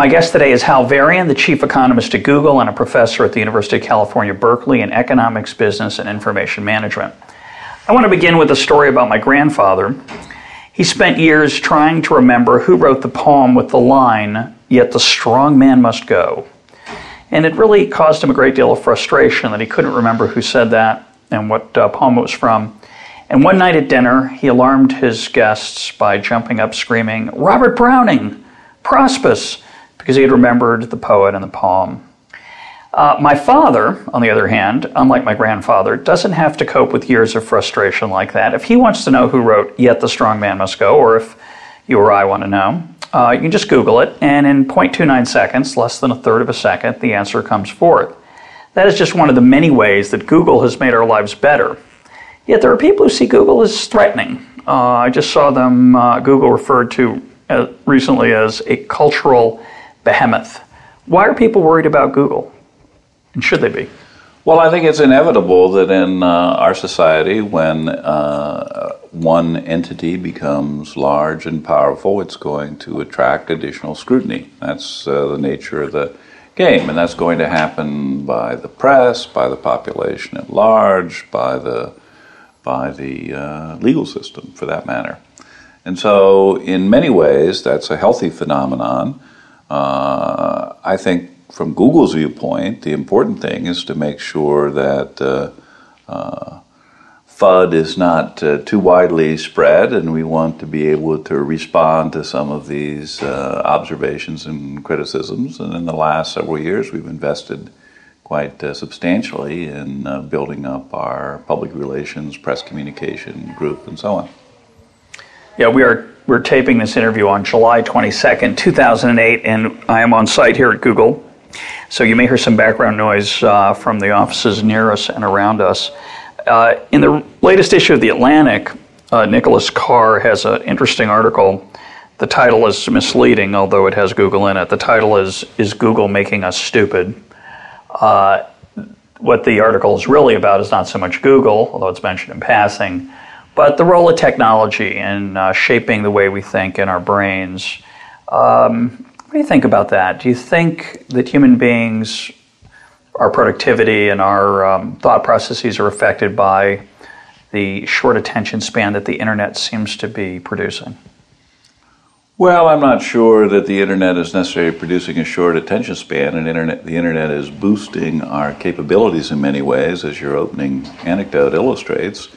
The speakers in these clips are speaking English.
My guest today is Hal Varian, the chief economist at Google and a professor at the University of California, Berkeley in economics, business, and information management. I want to begin with a story about my grandfather. He spent years trying to remember who wrote the poem with the line, Yet the strong man must go. And it really caused him a great deal of frustration that he couldn't remember who said that and what uh, poem it was from. And one night at dinner, he alarmed his guests by jumping up screaming, Robert Browning, Prospice because he had remembered the poet and the poem. Uh, my father, on the other hand, unlike my grandfather, doesn't have to cope with years of frustration like that. If he wants to know who wrote Yet the Strong Man Must Go, or if you or I want to know, uh, you can just Google it, and in 0.29 seconds, less than a third of a second, the answer comes forth. That is just one of the many ways that Google has made our lives better. Yet there are people who see Google as threatening. Uh, I just saw them, uh, Google referred to uh, recently as a cultural behemoth. Why are people worried about Google? And should they be? Well, I think it's inevitable that in uh, our society, when uh, one entity becomes large and powerful, it's going to attract additional scrutiny. That's uh, the nature of the game, and that's going to happen by the press, by the population at large, by the by the uh, legal system, for that matter. And so, in many ways, that's a healthy phenomenon. Uh, I think from Google's viewpoint, the important thing is to make sure that uh, uh, FUD is not uh, too widely spread, and we want to be able to respond to some of these uh, observations and criticisms. And in the last several years, we've invested quite uh, substantially in building up our public relations, press communication group, and so on. Yeah, we are we're taping this interview on July 22nd, 2008, and I am on site here at Google. So you may hear some background noise uh, from the offices near us and around us. Uh, in the latest issue of The Atlantic, uh, Nicholas Carr has an interesting article. The title is misleading, although it has Google in it. The title is Is Google Making Us Stupid? Uh, what the article is really about is not so much Google, although it's mentioned in passing, but the role of technology in uh, shaping the way we think in our brains. Um, what do you think about that? Do you think that human beings, our productivity and our um, thought processes are affected by the short attention span that the internet seems to be producing? Well, I'm not sure that the internet is necessarily producing a short attention span, and internet, the internet is boosting our capabilities in many ways, as your opening anecdote illustrates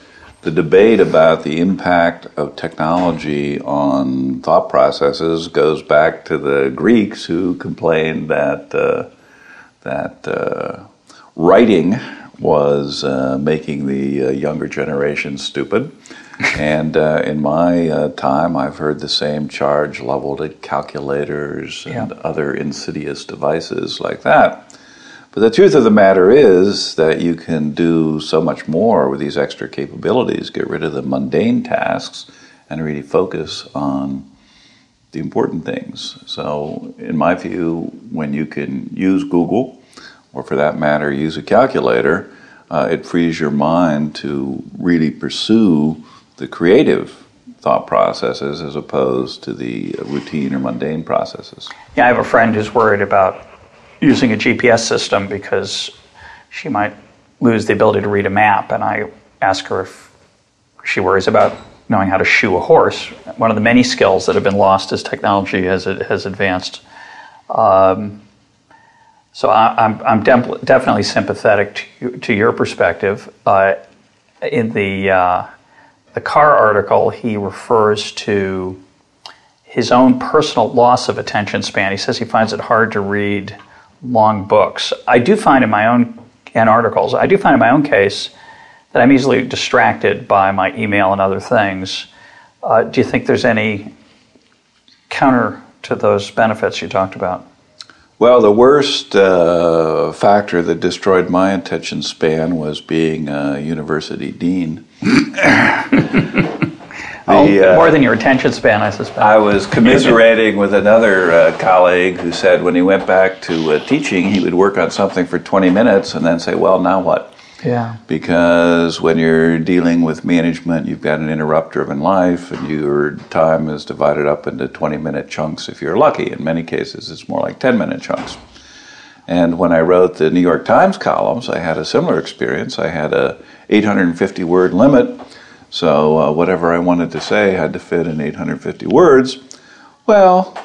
the debate about the impact of technology on thought processes goes back to the Greeks who complained that uh, that uh, writing was uh, making the uh, younger generation stupid. and uh, in my uh, time, I've heard the same charge leveled at calculators and yeah. other insidious devices like that. But the truth of the matter is that you can do so much more with these extra capabilities, get rid of the mundane tasks, and really focus on the important things. So, in my view, when you can use Google, or for that matter, use a calculator, uh, it frees your mind to really pursue the creative thought processes as opposed to the routine or mundane processes. Yeah, I have a friend who's worried about using a GPS system because she might lose the ability to read a map. And I ask her if she worries about knowing how to shoe a horse. One of the many skills that have been lost as technology has has advanced. Um, so I, am I'm, I'm de- definitely sympathetic to, to your perspective. Uh, in the uh, the Carr article, he refers to his own personal loss of attention span. He says he finds it hard to read long books. I do find in my own and articles, I do find in my own case that I'm easily distracted by my email and other things. Uh, do you think there's any counter to those benefits you talked about? Well, the worst uh, factor that destroyed my attention span was being a university dean. The, oh, more uh, than your attention span, I suspect. I was commiserating with another uh, colleague who said when he went back to uh, teaching, he would work on something for 20 minutes and then say, Well, now what? Yeah. Because when you're dealing with management, you've got an interrupt driven life, and your time is divided up into 20 minute chunks if you're lucky. In many cases, it's more like 10 minute chunks. And when I wrote the New York Times columns, I had a similar experience. I had a 850 word limit so uh, whatever I wanted to say had to fit in 850 words. Well,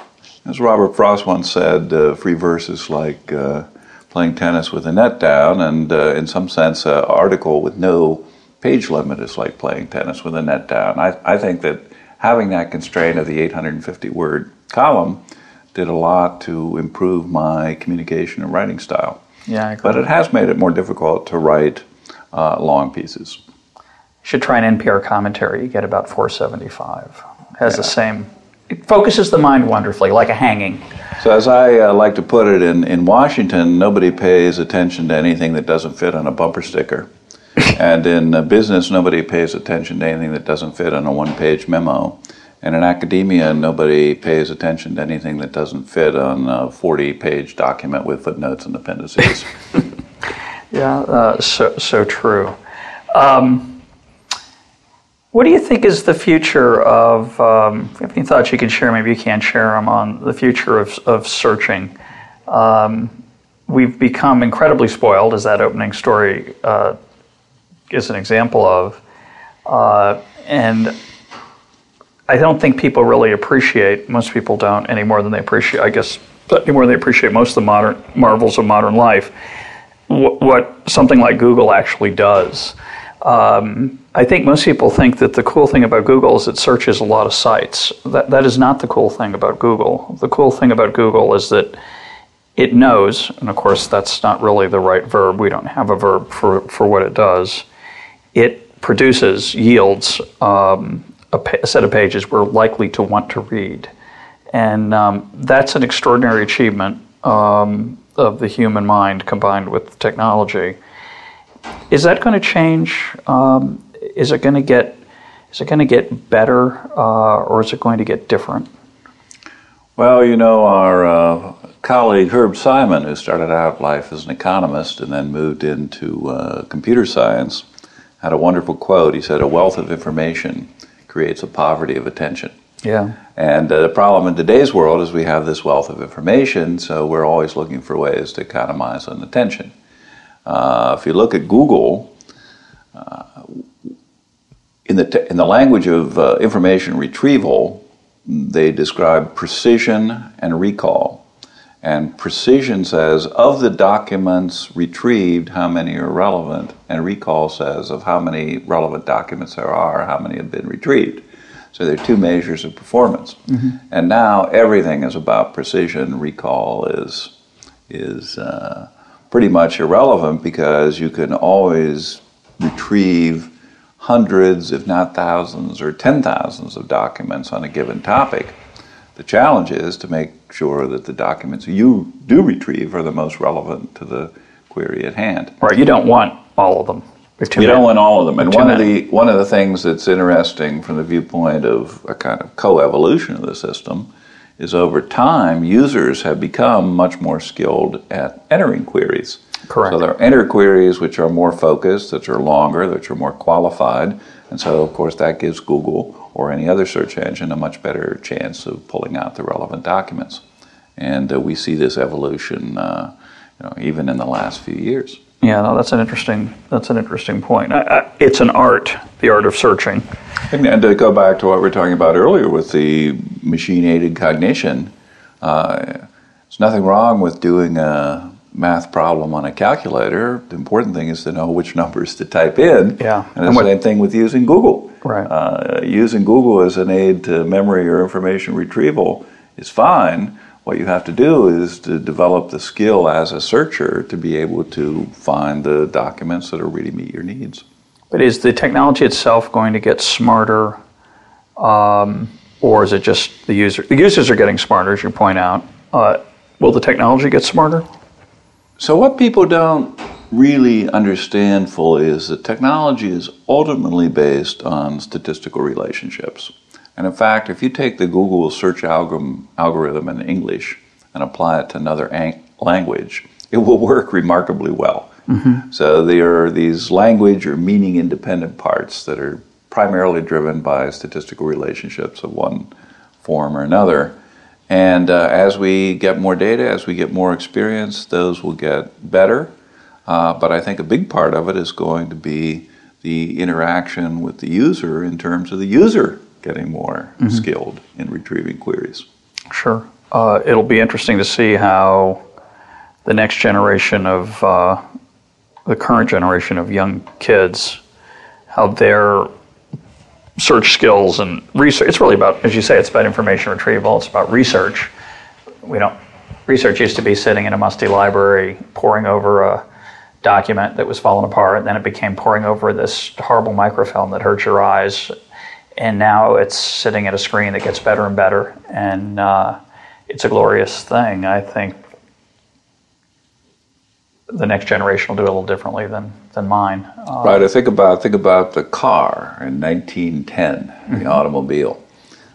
as Robert Frost once said, uh, free verse is like uh, playing tennis with a net down, and uh, in some sense, an article with no page limit is like playing tennis with a net down. I, I think that having that constraint of the 850 word column did a lot to improve my communication and writing style. Yeah, but it has made it more difficult to write uh, long pieces should try an NPR commentary. You get about 475. Has yeah. the same. It focuses the mind wonderfully, like a hanging. So, as I uh, like to put it, in, in Washington, nobody pays attention to anything that doesn't fit on a bumper sticker. and in uh, business, nobody pays attention to anything that doesn't fit on a one page memo. And in academia, nobody pays attention to anything that doesn't fit on a 40 page document with footnotes and appendices. yeah, uh, so, so true. Um, what do you think is the future of? Um, if any thoughts you can share, maybe you can't share them on the future of, of searching. Um, we've become incredibly spoiled, as that opening story uh, is an example of, uh, and I don't think people really appreciate. Most people don't any more than they appreciate. I guess any more than they appreciate most of the modern marvels of modern life. What, what something like Google actually does. Um, I think most people think that the cool thing about Google is it searches a lot of sites. That, that is not the cool thing about Google. The cool thing about Google is that it knows, and of course that's not really the right verb. We don't have a verb for, for what it does. It produces, yields um, a, pa- a, set of pages we're likely to want to read. And um, that's an extraordinary achievement um, of the human mind combined with technology. Is that going to change? Um, is it going to get is it going to get better uh, or is it going to get different? Well, you know, our uh, colleague Herb Simon, who started out life as an economist and then moved into uh, computer science, had a wonderful quote. He said, "A wealth of information creates a poverty of attention." Yeah. And uh, the problem in today's world is we have this wealth of information, so we're always looking for ways to economize on attention. Uh, if you look at Google, uh, in the, te- in the language of uh, information retrieval, they describe precision and recall. And precision says of the documents retrieved, how many are relevant, and recall says of how many relevant documents there are, how many have been retrieved. So there are two measures of performance. Mm-hmm. And now everything is about precision. Recall is is uh, pretty much irrelevant because you can always retrieve hundreds, if not thousands, or ten thousands of documents on a given topic. The challenge is to make sure that the documents you do retrieve are the most relevant to the query at hand. Right, you don't want all of them. You don't want all of them. And one of the one of the things that's interesting from the viewpoint of a kind of coevolution of the system is over time, users have become much more skilled at entering queries. Correct. So there are enter queries which are more focused, which are longer, which are more qualified, and so of course that gives Google or any other search engine a much better chance of pulling out the relevant documents. And uh, we see this evolution, uh, you know, even in the last few years. Yeah, no, that's an interesting that's an interesting point. I, I, it's an art, the art of searching. And, and, to go back to what we were talking about earlier with the machine-aided cognition, uh, there's nothing wrong with doing a math problem on a calculator. The important thing is to know which numbers to type in. Yeah, and the same thing with using Google. Right. Uh, using Google as an aid to memory or information retrieval is fine what you have to do is to develop the skill as a searcher to be able to find the documents that will really meet your needs. But is the technology itself going to get smarter, um, or is it just the user? The users are getting smarter, as you point out. Uh, will the technology get smarter? So, what people don't really understand fully is that technology is ultimately based on statistical relationships. And in fact, if you take the Google search algorithm, algorithm in English and apply it to another ang- language, it will work remarkably well. Mm-hmm. So there are these language or meaning independent parts that are primarily driven by statistical relationships of one form or another. And uh, as we get more data, as we get more experience, those will get better. Uh, but I think a big part of it is going to be the interaction with the user in terms of the user getting more mm-hmm. skilled in retrieving queries. Sure. Uh, it'll be interesting to see how the next generation of uh, the current generation of young kids, how their search skills and research. It's really about, as you say, it's about information retrieval. It's about research. We don't. Research used to be sitting in a musty library, poring over a document that was falling apart. And then it became poring over this horrible microfilm that hurt your eyes. And now it's sitting at a screen that gets better and better. And uh, it's a glorious thing. I think the next generation will do it a little differently than, than mine. Uh, right. I think about think about the car in 1910, mm-hmm. the automobile.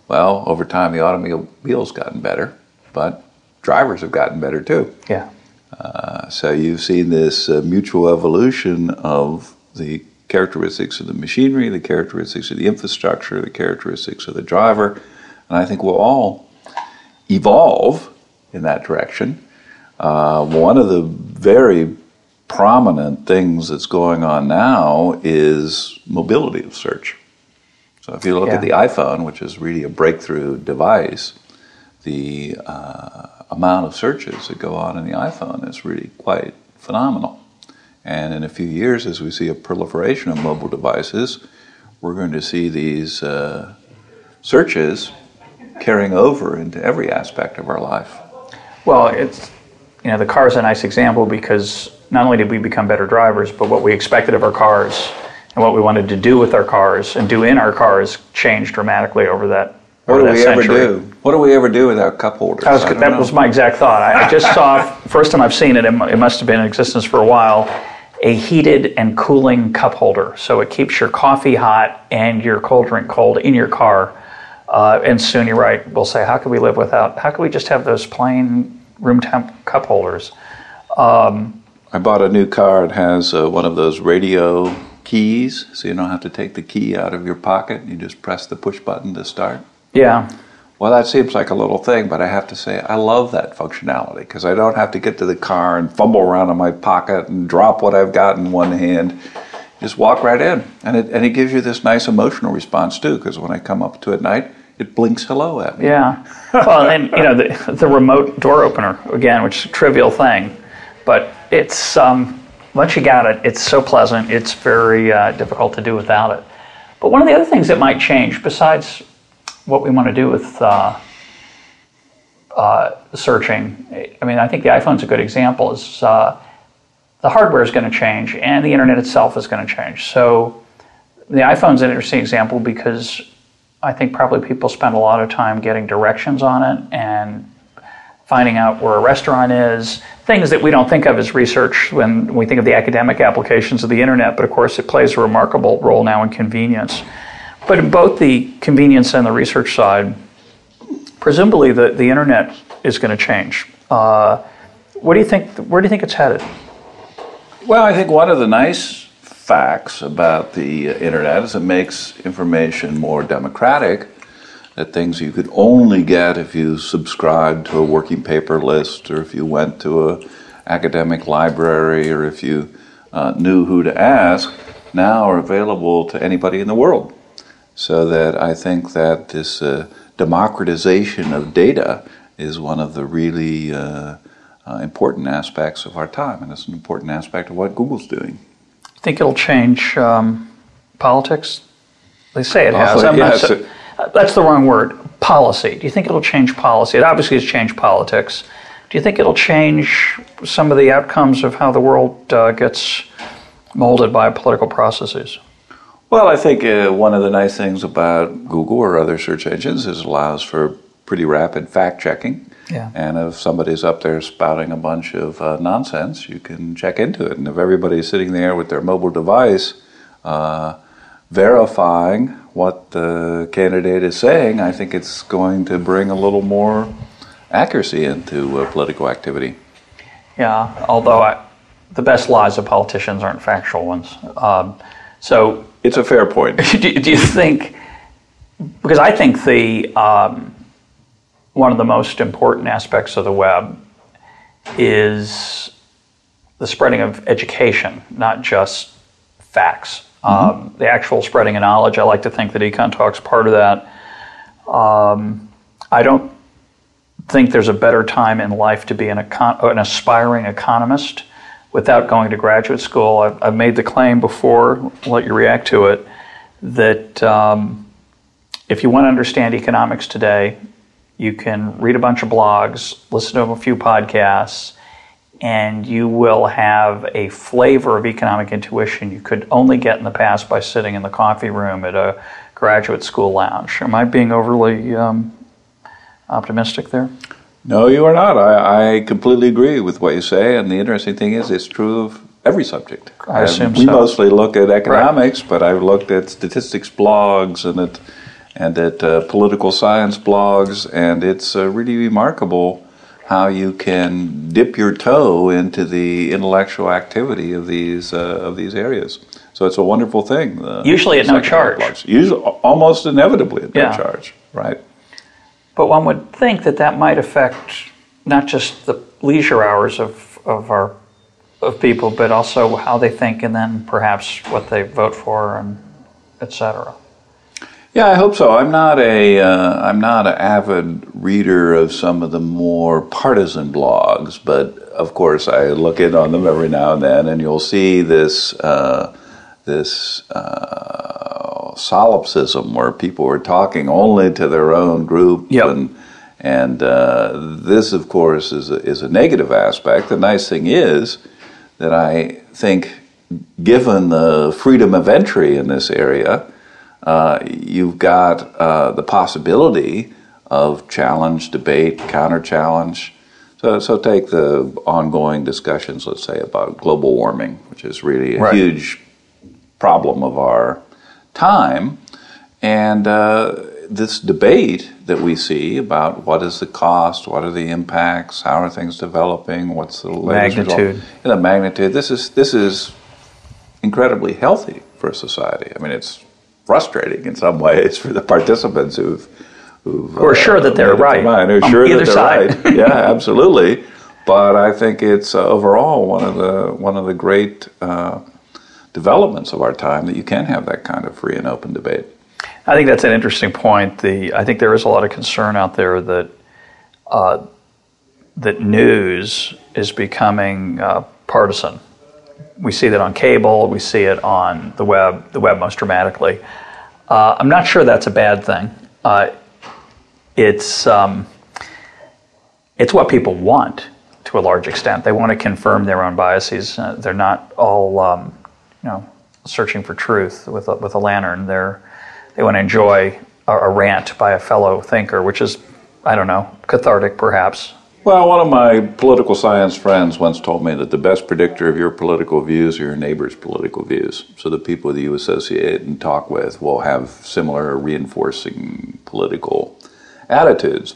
Well, over time, the automobile's gotten better, but drivers have gotten better too. Yeah. Uh, so you've seen this uh, mutual evolution of the characteristics of the machinery, the characteristics of the infrastructure, the characteristics of the driver, and I think we'll all evolve in that direction. Uh, one of the very prominent things that's going on now is mobility of search. So if you look yeah. at the iPhone, which is really a breakthrough device, the uh, amount of searches that go on in the iPhone is really quite phenomenal. And in a few years, as we see a proliferation of mobile devices, we're going to see these uh, searches carrying over into every aspect of our life. Well, it's you know the car is a nice example because not only did we become better drivers, but what we expected of our cars and what we wanted to do with our cars and do in our cars changed dramatically over that. What do we century. ever do? What do we ever do without cup holders? Was, that know. was my exact thought. I, I just saw first time I've seen it. It must have been in existence for a while. A heated and cooling cup holder, so it keeps your coffee hot and your cold drink cold in your car. Uh, and soon you're right. We'll say, how can we live without? How can we just have those plain room temp cup holders. Um, I bought a new car. It has uh, one of those radio keys, so you don't have to take the key out of your pocket. You just press the push button to start. Yeah. Well, that seems like a little thing, but I have to say I love that functionality because I don't have to get to the car and fumble around in my pocket and drop what I've got in one hand. Just walk right in, and it and it gives you this nice emotional response too. Because when I come up to it at night, it blinks hello at me. Yeah. Well, and you know the the remote door opener again, which is a trivial thing, but it's um, once you got it, it's so pleasant. It's very uh, difficult to do without it. But one of the other things that might change, besides what we want to do with uh, uh, searching, I mean, I think the iPhone's a good example. Is uh, the hardware is going to change, and the internet itself is going to change. So the iPhone's an interesting example because I think probably people spend a lot of time getting directions on it and finding out where a restaurant is, things that we don't think of as research when we think of the academic applications of the internet, but of course it plays a remarkable role now in convenience. But in both the convenience and the research side, presumably the, the internet is going to change. Uh, what do you think? Where do you think it's headed? Well, I think one of the nice facts about the internet is it makes information more democratic. That things you could only get if you subscribed to a working paper list, or if you went to a academic library, or if you uh, knew who to ask, now are available to anybody in the world. So that I think that this uh, democratization of data is one of the really uh, uh important aspects of our time, and it's an important aspect of what Google's doing I think it'll change um, politics? They say it has. Yes, so, uh, that's the wrong word. Policy. Do you think it'll change policy? It obviously has changed politics. Do you think it'll change some of the outcomes of how the world uh, gets molded by political processes? Well, I think uh, one of the nice things about Google or other search engines is it allows for pretty rapid fact checking. Yeah. And if somebody's up there spouting a bunch of uh, nonsense, you can check into it. And if everybody's sitting there with their mobile device uh, verifying what the candidate is saying, I think it's going to bring a little more accuracy into uh, political activity. Yeah, although I, the best lies of politicians aren't factual ones. Um, so it's a fair point. do, do, you think? Because I think the um, one of the most important aspects of the web is the spreading of education, not just facts. Mm-hmm. Um, the actual spreading of knowledge. I like to think that Econ Talk's part of that. Um, I don't think there's a better time in life to be an, econ- an aspiring economist without going to graduate school. I've, I've, made the claim before, let you react to it, that um, if you want to understand economics today, you can read a bunch of blogs, listen to a few podcasts, and you will have a flavor of economic intuition you could only get in the past by sitting in the coffee room at a graduate school lounge. Am I being overly um, optimistic there? No, you are not. I, I, completely agree with what you say. And the interesting thing is, it's true of every subject. I assume we so. mostly look at economics, right. but I've looked at statistics blogs and at and at uh, political science blogs, and it's uh, really remarkable how you can dip your toe into the intellectual activity of these uh, of these areas. So it's a wonderful thing. Usually at no charge. Blogs. Usually, almost inevitably at no yeah. charge. Right. But one would think that that might affect not just the leisure hours of, of our of people, but also how they think and then perhaps what they vote for and etc. Yeah, I hope so. I'm not a am uh, not an avid reader of some of the more partisan blogs, but of course I look in on them every now and then, and you'll see this uh, this uh, solipsism where people are talking only to their own group yep. and and uh, this of course is a, is a negative aspect the nice thing is that I think given the freedom of entry in this area uh, you've got uh, the possibility of challenge debate counter challenge so, so take the ongoing discussions, let's say, about global warming, which is really a right. huge problem of our time. And uh, this debate that we see about what is the cost, what are the impacts, how are things developing, what's the magnitude, the magnitude. This is this is incredibly healthy for a society. I mean, it's frustrating in some ways for the participants who've who've who are sure uh, that they're right, mind, who are sure that they're side. right. yeah, absolutely. But I think it's uh, overall one of the one of the great uh, developments of our time that you can have that kind of free and open debate. I think that's an interesting point. The I think there is a lot of concern out there that uh, that news is becoming uh, partisan. We see that on cable. We see it on the web. The web most dramatically. Uh, I'm not sure that's a bad thing. Uh, it's um, it's what people want to a large extent. They want to confirm their own biases. Uh, they're not all um, you know, searching for truth with a, with a lantern. They're they want to enjoy a, a rant by a fellow thinker, which is I don't know cathartic perhaps. Well, one of my political science friends once told me that the best predictor of your political views are your neighbor's political views. So the people that you associate and talk with will have similar reinforcing political attitudes.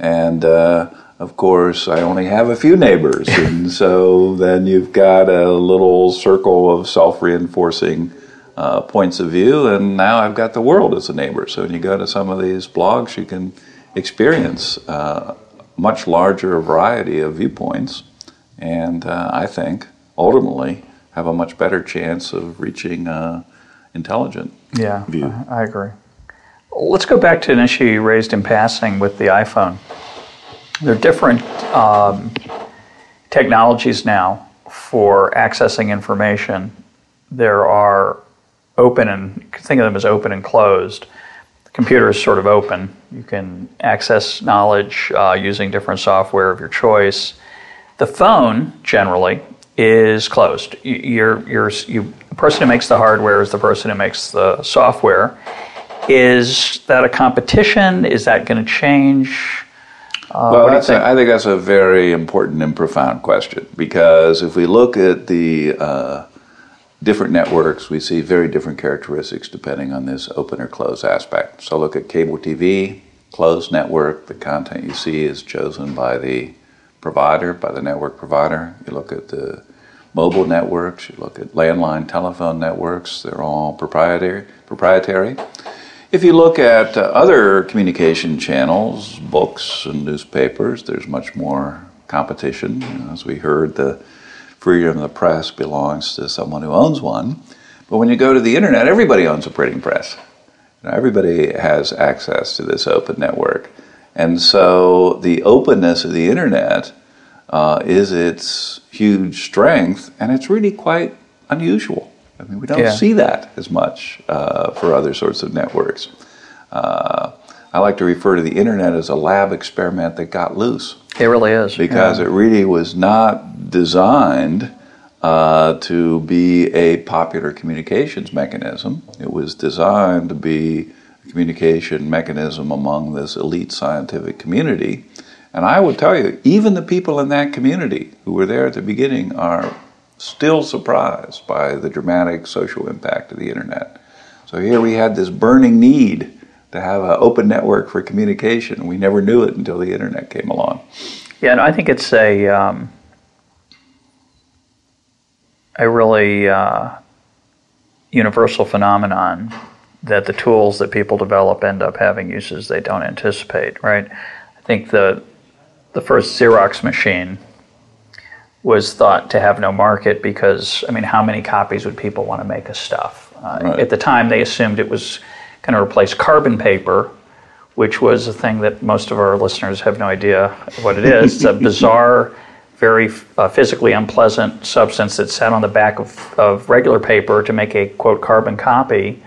And uh, of course, I only have a few neighbors, and so then you've got a little circle of self reinforcing uh, points of view, and now I've got the world as a neighbor. So when you go to some of these blogs, you can experience uh, much larger variety of viewpoints, and uh, I think ultimately have a much better chance of reaching uh, intelligent yeah, view. I agree. Let's go back to an issue you raised in passing with the iPhone. There are different um, technologies now for accessing information. There are open and think of them as open and closed. The computer is sort of open. You can access knowledge uh, using different software of your choice. The phone generally is closed. You're, you're, you, the person who makes the hardware is the person who makes the software. Is that a competition? Is that going to change? Uh, well, you that's a, I think that's a very important and profound question because if we look at the uh, different networks, we see very different characteristics depending on this open or closed aspect. So look at cable TV, closed network, the content you see is chosen by the provider, by the network provider. You look at the mobile networks, you look at landline telephone networks, they're all proprietary. proprietary. If you look at uh, other communication channels, books and newspapers, there's much more competition. As we heard, the freedom of the press belongs to someone who owns one. But when you go to the internet, everybody owns a printing press. You know, everybody has access to this open network. And so the openness of the internet uh, is its huge strength, and it's really quite unusual. I mean, we don't Yeah. see that as much uh, for other sorts of networks. Uh, I like to refer to the internet as a lab experiment that got loose It really is. because yeah. it really was not designed uh, to be a popular communications mechanism. It was designed to be a communication mechanism among this elite scientific community. And I would tell you, even the people in that community who were there at the beginning are still surprised by the dramatic social impact of the internet. So here we had this burning need to have an open network for communication. We never knew it until the internet came along. Yeah, and I think it's a um, a really uh, universal phenomenon that the tools that people develop end up having uses they don't anticipate. Right? I think the the first Xerox machine was thought to have no market because I mean, how many copies would people want to make of stuff? Uh, Right. At the time, they assumed it was going to replace carbon paper, which was a thing that most of our listeners have no idea what it is. It's a bizarre, very uh, physically unpleasant substance that sat on the back of, of regular paper to make a quote carbon copy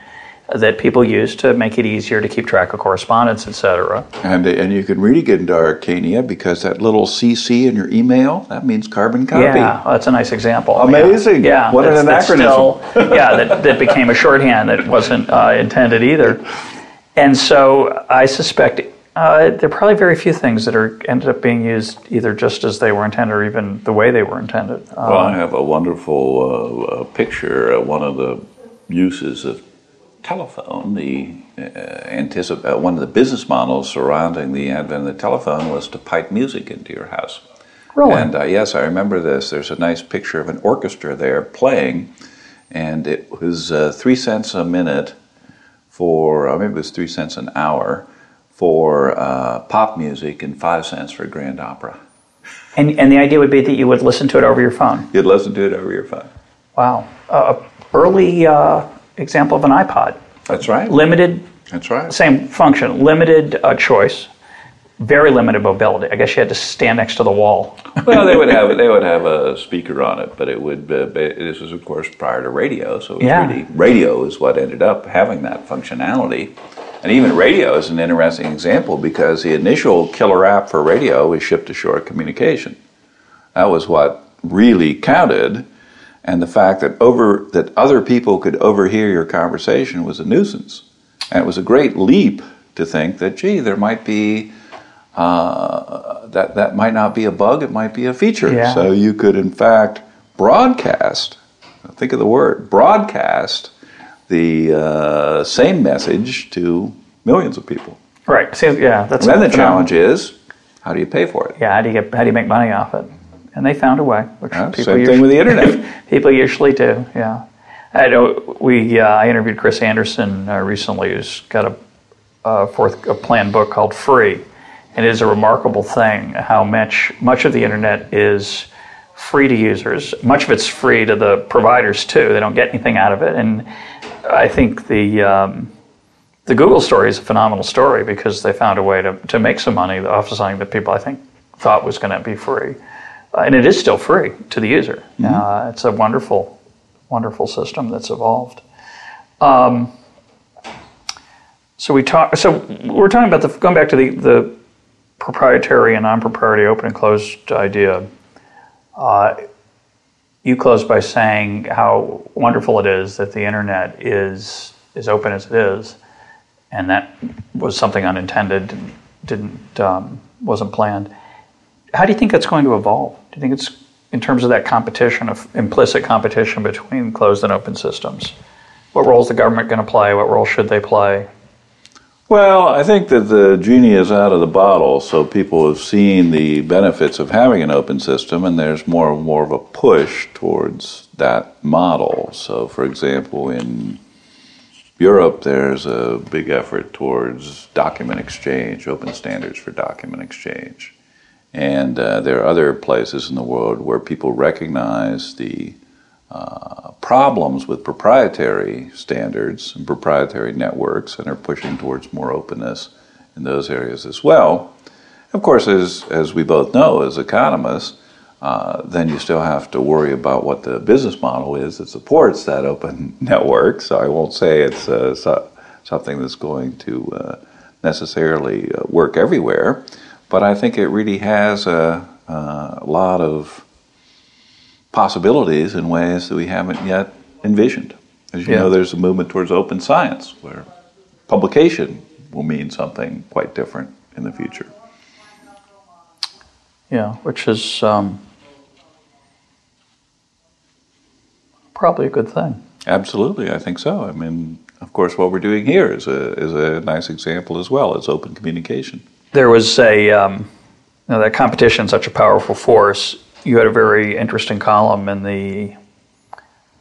that people use to make it easier to keep track of correspondence, etc. And, and you can really get into arcania because that little CC in your email, that means carbon copy. Yeah, that's a nice example. Amazing. Yeah, yeah What an that's- that's anachronism. still- yeah, that, that became a shorthand that wasn't uh, intended either. And so I suspect uh, there are probably very few things that are ended up being used either just as they were intended or even the way they were intended. Um, Well, I have a wonderful uh, uh, picture. Uh, one of the uses of telephone, the uh, anticip- uh, one of the business models surrounding the advent of the telephone was to pipe music into your house. Really? And uh, yes, I remember this. There's a nice picture of an orchestra there playing, and it was uh, three cents a minute for, I maybe it was three cents an hour for uh, pop music and five cents for grand opera. and, and the idea would be that you would listen to it over your phone. You'd listen to it over your phone. Wow. Uh, early uh, example of an iPod. That's right. Limited, That's right. same function, limited uh, choice, very limited mobility. I guess you had to stand next to the wall. well, they would have they would have a speaker on it, but it would. Uh, be, this was, of course, prior to radio, so it was Yeah. really radio is what ended up having that functionality. And even radio is an interesting example because the initial killer app for radio was ship-to-shore communication. That was what really counted, and the fact that over that other people could overhear your conversation was a nuisance. And it was a great leap to think that, gee, there might be uh, that that might not be a bug; it might be a feature. Yeah. So you could, in fact, broadcast. Think of the word broadcast the uh, same message to millions of people. Right. See, yeah, that's And then the challenge is, how do you pay for it? Yeah, how do you get how do you make money off it? And they found a way, which people same thing with the internet. people usually do. Yeah, I know. We uh, I interviewed Chris Anderson uh, recently, who's got a, a fourth a planned book called Free, and it is a remarkable thing how much much of the internet is free to users. Much of it's free to the providers too. They don't get anything out of it, and I think the um, the Google story is a phenomenal story because they found a way to, to make some money off of something that people I think thought was going to be free, uh, and it is still free to the user. Uh, it's a wonderful, wonderful system that's evolved. Um, so we talk. So we're talking about the going back to the the proprietary and non-proprietary open and closed idea. Uh, you closed by saying how wonderful it is that the internet is as open as it is, and that was something unintended. Didn't um, wasn't planned. How do you think that's going to evolve? Do you think it's in terms of that competition of implicit competition between closed and open systems? What role is the government going to play? What role should they play? Well, I think that the genie is out of the bottle, so people have seen the benefits of having an open system, and there's more and more of a push towards that model. So, for example, in Europe, there's a big effort towards document exchange, open standards for document exchange. And uh, there are other places in the world where people recognize the uh, problems with proprietary standards and proprietary networks and are pushing towards more openness in those areas as well. Of course, as, as we both know as economists, uh, then you still have to worry about what the business model is that supports that open network. So I won't say it's uh, so, something that's going to uh, necessarily uh, work everywhere, but I think it really has a, a lot of possibilities in ways that we haven't yet envisioned. As you yeah. know, there's a movement towards open science where publication will mean something quite different in the future. Yeah, which is um, probably a good thing. Absolutely, I think so. I mean, of course, what we're doing here is a is a nice example as well. It's open communication. There was a um, you know, that competition, such a powerful force. You had a very interesting column in the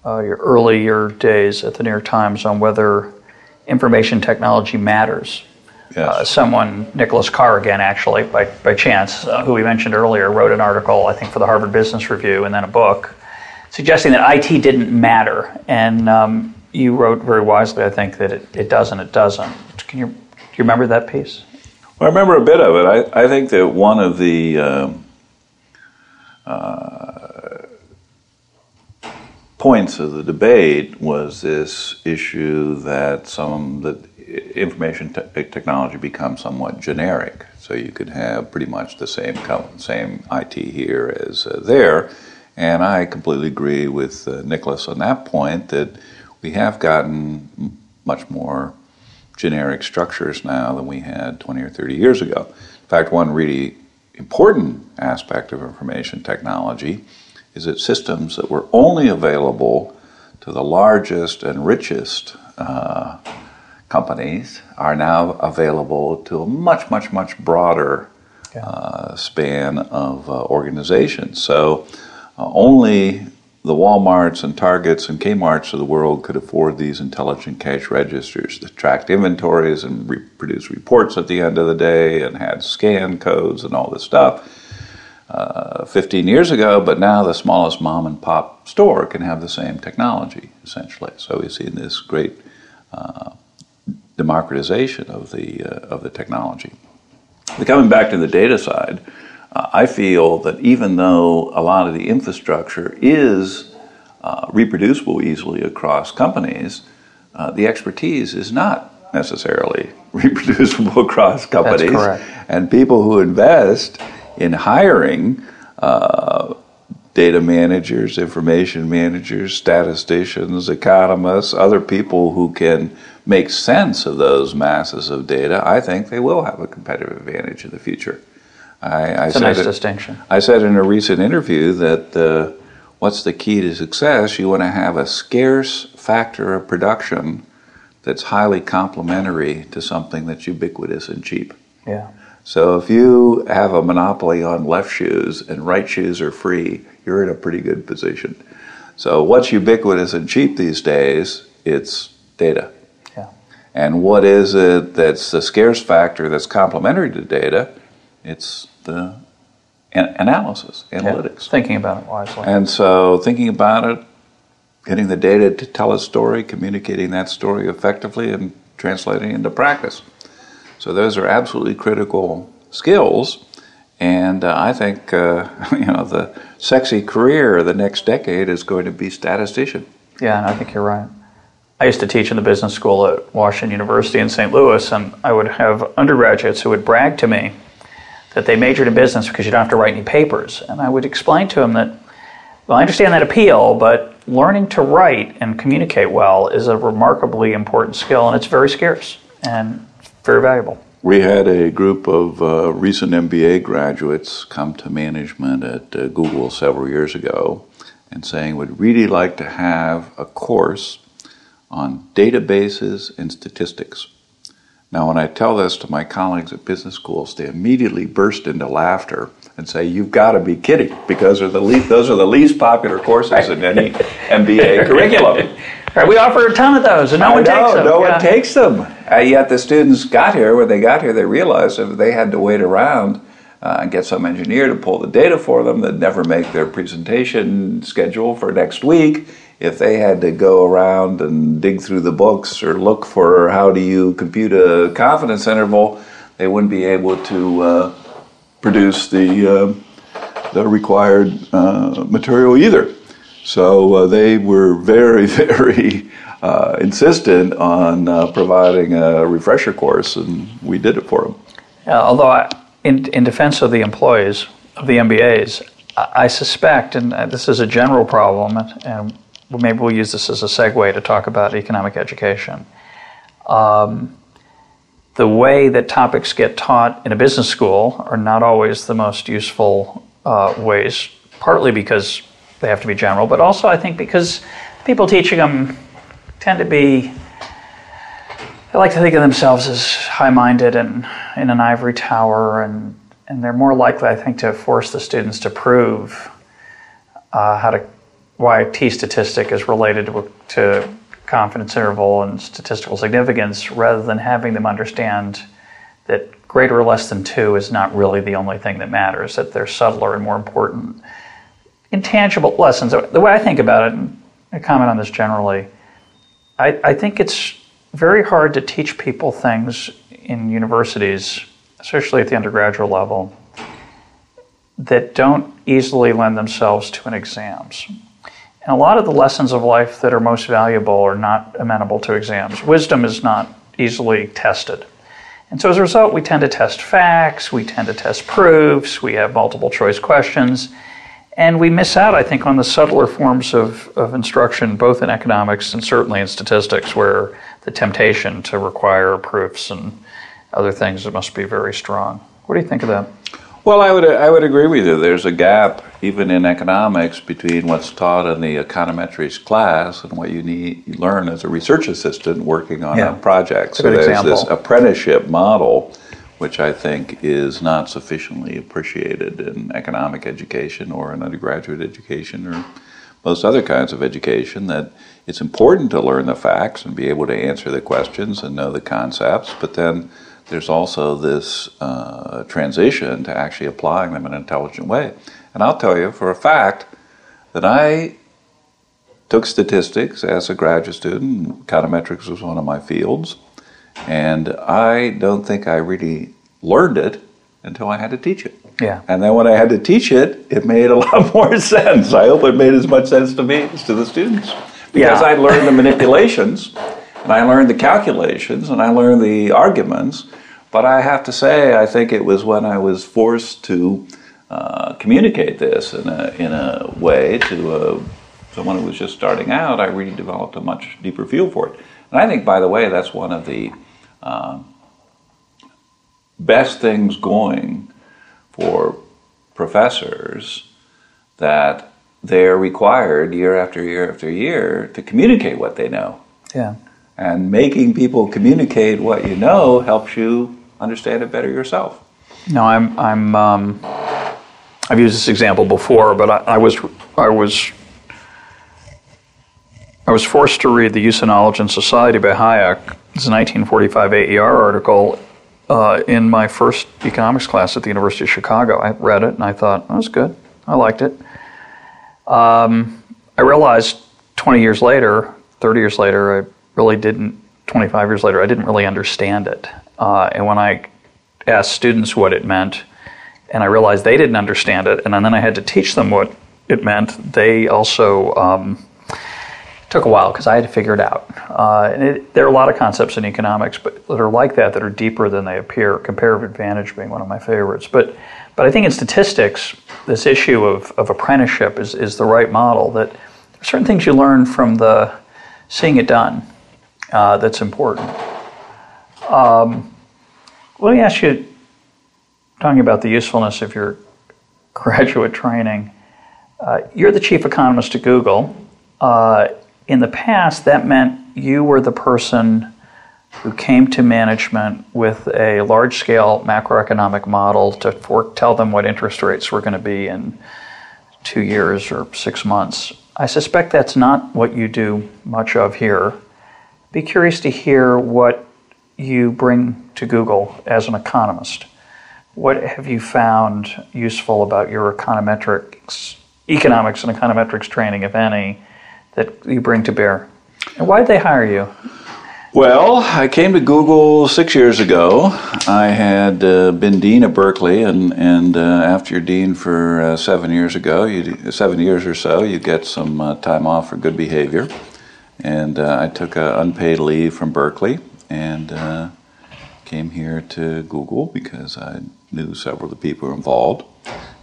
uh, your earlier days at the New York Times on whether information technology matters. Yes. Uh, someone, Nicholas Carr, again, actually, by, by chance, uh, who we mentioned earlier, wrote an article, I think, for the Harvard Business Review and then a book suggesting that IT didn't matter. And um, you wrote very wisely, I think, that it, it doesn't, it doesn't. Can you, do you remember that piece? I remember a bit of it. I, I think that one of the um, uh, points of the debate was this issue that some that information te- technology becomes somewhat generic. So you could have pretty much the same same IT here as uh, there and I completely agree with uh, Nicholas on that point that we have gotten much more generic structures now than we had 20 or 30 years ago. In fact, one really important aspect of information technology is that systems that were only available to the largest and richest uh, companies are now available to a much, much, much broader uh, span of uh, organizations. So uh, only the Walmarts and Targets and Kmarts of the world could afford these intelligent cash registers that tracked inventories and re- produced reports at the end of the day and had scan codes and all this stuff. Uh, 15 years ago, but now the smallest mom and pop store can have the same technology, essentially. So we've seen this great uh, democratization of the, uh, of the technology. But coming back to the data side, I feel that even though a lot of the infrastructure is uh, reproducible easily across companies, uh, the expertise is not necessarily reproducible across companies. And people who invest in hiring uh, data managers, information managers, statisticians, economists, other people who can make sense of those masses of data, I think they will have a competitive advantage in the future. I, I it's a nice it, distinction. I said in a recent interview that uh, what's the key to success? You want to have a scarce factor of production that's highly complementary to something that's ubiquitous and cheap. Yeah. So if you have a monopoly on left shoes and right shoes are free, you're in a pretty good position. So what's ubiquitous and cheap these days? It's data. Yeah. And what is it that's the scarce factor that's complementary to data? It's the analysis, analytics. Yeah, thinking about it wisely. And so, thinking about it, getting the data to tell a story, communicating that story effectively, and translating into practice. So, those are absolutely critical skills. And uh, I think uh, you know the sexy career of the next decade is going to be statistician. Yeah, I think you're right. I used to teach in the business school at Washington University in St. Louis, and I would have undergraduates who would brag to me that they majored in business because you don't have to write any papers. And I would explain to them that, well, I understand that appeal, but learning to write and communicate well is a remarkably important skill, and it's very scarce and very valuable. we had a group of uh, recent MBA graduates come to management at uh, Google several years ago and saying would really like to have a course on databases and statistics. Now, when I tell this to my colleagues at business schools, they immediately burst into laughter and say, "You've got to be kidding!" Because the least, those are the least popular courses in any MBA curriculum. Right, we offer a ton of those, and no I one know, takes them. No Yeah. one takes them. Uh, yet the students got here. When they got here, they realized if they had to wait around uh, and get some engineer to pull the data for them, they'd never make their presentation schedule for next week. If they had to go around and dig through the books or look for how do you compute a confidence interval, they wouldn't be able to uh, produce the uh, the required uh, material either. So uh, they were very, very uh, insistent on uh, providing a refresher course, and we did it for them. Although, I, in, in defense of the employees of the MBAs, I, I suspect, and this is a general problem, and, and maybe we'll use this as a segue to talk about economic education. Um, the way that topics get taught in a business school are not always the most useful uh, ways, partly because they have to be general, but also I think because people teaching them tend to be they like to think of themselves as high-minded and in an ivory tower, and and they're more likely, I think, to force the students to prove uh, how to why t statistic is related to, to confidence interval and statistical significance, rather than having them understand that greater or less than two is not really the only thing that matters. That there's subtler and more important intangible lessons. The way I think about it, and I comment on this generally, I, I think it's very hard to teach people things in universities, especially at the undergraduate level, that don't easily lend themselves to an exams. And a lot of the lessons of life that are most valuable are not amenable to exams. Wisdom is not easily tested. And so as a result, we tend to test facts, we tend to test proofs, we have multiple choice questions, and we miss out, I think, on the subtler forms of, of instruction, both in economics and certainly in statistics, where the temptation to require proofs and other things must be very strong. What do you think of that? Well, I would I would agree with you. There's a gap even in economics between what's taught in the econometrics class and what you need you learn as a research assistant working on Yeah. a project. That's a so there's example. this apprenticeship model, which I think is not sufficiently appreciated in economic education or in undergraduate education or most other kinds of education. That it's important to learn the facts and be able to answer the questions and know the concepts, but then there's also this uh, transition to actually applying them in an intelligent way. And I'll tell you for a fact that I took statistics as a graduate student. Econometrics was one of my fields. And I don't think I really learned it until I had to teach it. Yeah. And then when I had to teach it, it made a lot more sense. I hope it made as much sense to me as to the students. Because Yeah. I learned the manipulations, and I learned the calculations, and I learned the arguments. But I have to say, I think it was when I was forced to uh, communicate this in a, in a way to uh, someone who was just starting out, I really developed a much deeper feel for it. And I think, by the way, that's one of the um, best things going for professors that they're required year after year after year to communicate what they know. Yeah. And making people communicate what you know helps you understand it better yourself. No, I'm. I'm. Um, I've used this example before, but I, I was. I was. I was forced to read The Use of Knowledge in Society by Hayek. It's a 1945 AER article uh, in my first economics class at the University of Chicago. I read it and I thought that was good. I liked it. Um, I realized 20 years later, 30 years later, I really didn't. 25 years later, I didn't really understand it. Uh, and when I asked students what it meant, and I realized they didn't understand it, and then I had to teach them what it meant. They also um, took a while because I had to figure it out. Uh, and it, there are a lot of concepts in economics, but that are like that that are deeper than they appear. Comparative advantage being one of my favorites, but but I think in statistics, this issue of, of apprenticeship is, is the right model. That certain things you learn from the seeing it done uh, that's important Let me ask you, talking about the usefulness of your graduate training, uh, you're the chief economist at Google. Uh, in the past, that meant you were the person who came to management with a large scale macroeconomic model to for, tell them what interest rates were going to be in two years or six months. I suspect that's not what you do much of here. Be curious to hear what you bring to Google as an economist. What have you found useful about your econometrics, economics and econometrics training, if any, that you bring to bear? And why did they hire you? Well, I came to Google six years ago. I had uh, been dean at Berkeley, and and uh, after you're dean for uh, seven years ago, you seven years or so, you get some uh, time off for good behavior. And uh, I took unpaid leave from Berkeley and uh, came here to Google because I knew several of the people involved.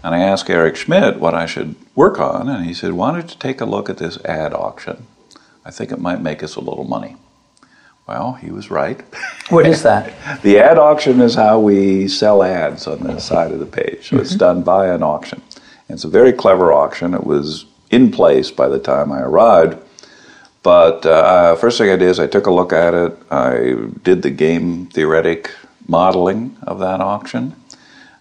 And I asked Eric Schmidt what I should work on, and he said, "Why don't you take a look at this ad auction? I think it might make us a little money." Well, he was right. What is that? the ad auction is how we sell ads on the side of the page. So mm-hmm. it's done by an auction. And it's a very clever auction. It was in place by the time I arrived. But uh, first thing I did is I took a look at it. I did the game theoretic modeling of that auction.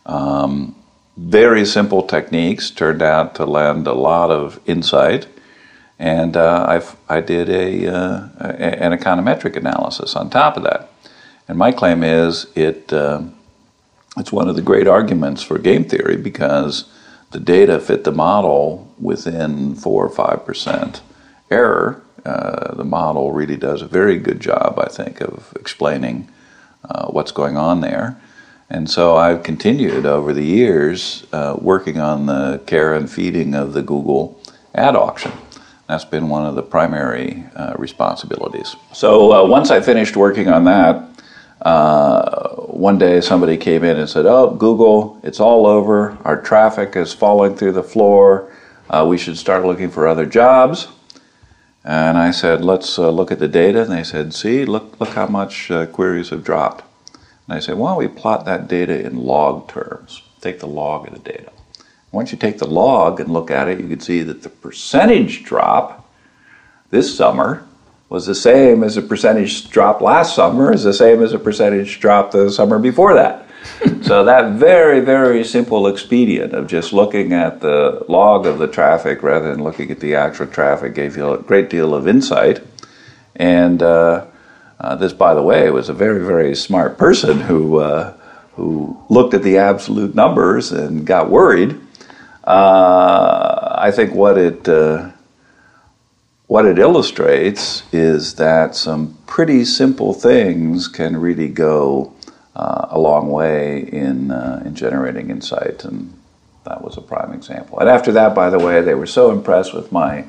Um, very simple techniques turned out to lend a lot of insight and uh, i did a, uh, an econometric analysis on top of that. And my claim is it uh, it's one of the great arguments for game theory because the data fit the model within four or five percent error. Uh, the model really does a very good job, I think, of explaining uh, what's going on there. And so I've continued over the years uh, working on the care and feeding of the Google ad auction. That's been one of the primary uh, responsibilities. So uh, once I finished working on that, uh, one day somebody came in and said, Oh, Google, it's all over. Our traffic is falling through the floor. Uh, we should start looking for other jobs. And I said, Let's uh, look at the data. And they said, See, look, look how much uh, queries have dropped. And I said, Why don't we plot that data in log terms? Take the log of the data. Once you take the log and look at it, you can see that the percentage drop this summer was the same as the percentage drop last summer, is the same as the percentage drop the summer before that. So that very, very simple expedient of just looking at the log of the traffic rather than looking at the actual traffic gave you a great deal of insight. And uh, uh, this, by the way, was a very, very smart person who uh, who looked at the absolute numbers and got worried uh, I think what it uh, what it illustrates is that some pretty simple things can really go uh, a long way in uh, in generating insight, and that was a prime example. And after that, by the way, they were so impressed with my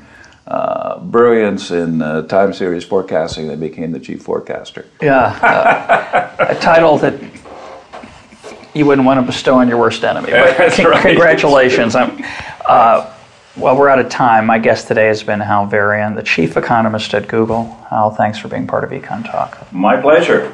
uh, brilliance in uh, time series forecasting, they became the chief forecaster. Yeah, uh, a title that you wouldn't want to bestow on your worst enemy. But c- right. congratulations. Uh, well, we're out of time. My guest today has been Hal Varian, the chief economist at Google. Hal, thanks for being part of Econ Talk. My pleasure.